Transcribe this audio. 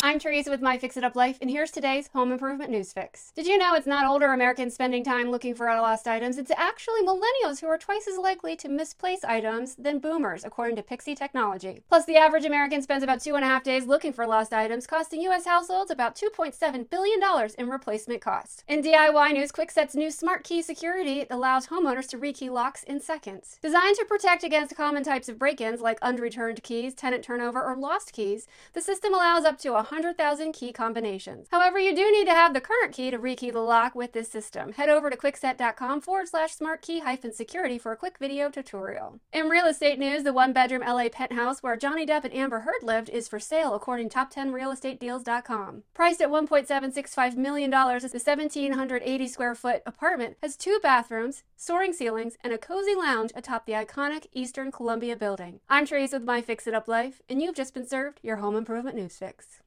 I'm Teresa with My Fix It Up Life, and here's today's home improvement news fix. Did you know it's not older Americans spending time looking for lost items? It's actually millennials who are twice as likely to misplace items than boomers, according to Pixie Technology. Plus, the average American spends about two and a half days looking for lost items, costing U.S. households about $2.7 billion in replacement costs. In DIY news, Kwikset's new Smart Key security allows homeowners to rekey locks in seconds. Designed to protect against common types of break-ins like unreturned keys, tenant turnover, or lost keys, the system allows up to 100,000 key combinations. However, you do need to have the current key to rekey the lock with this system. Head over to kwikset.com forward slash smart key hyphen security for a quick video tutorial. In real estate news, the one bedroom LA penthouse where Johnny Depp and Amber Heard lived is for sale according to top10realestatedeals.com. Priced at $1.765 million, the 1,780 square foot apartment has two bathrooms, soaring ceilings, and a cozy lounge atop the iconic Eastern Columbia building. I'm Teresa with My Fix It Up Life, and you've just been served your home improvement news fix.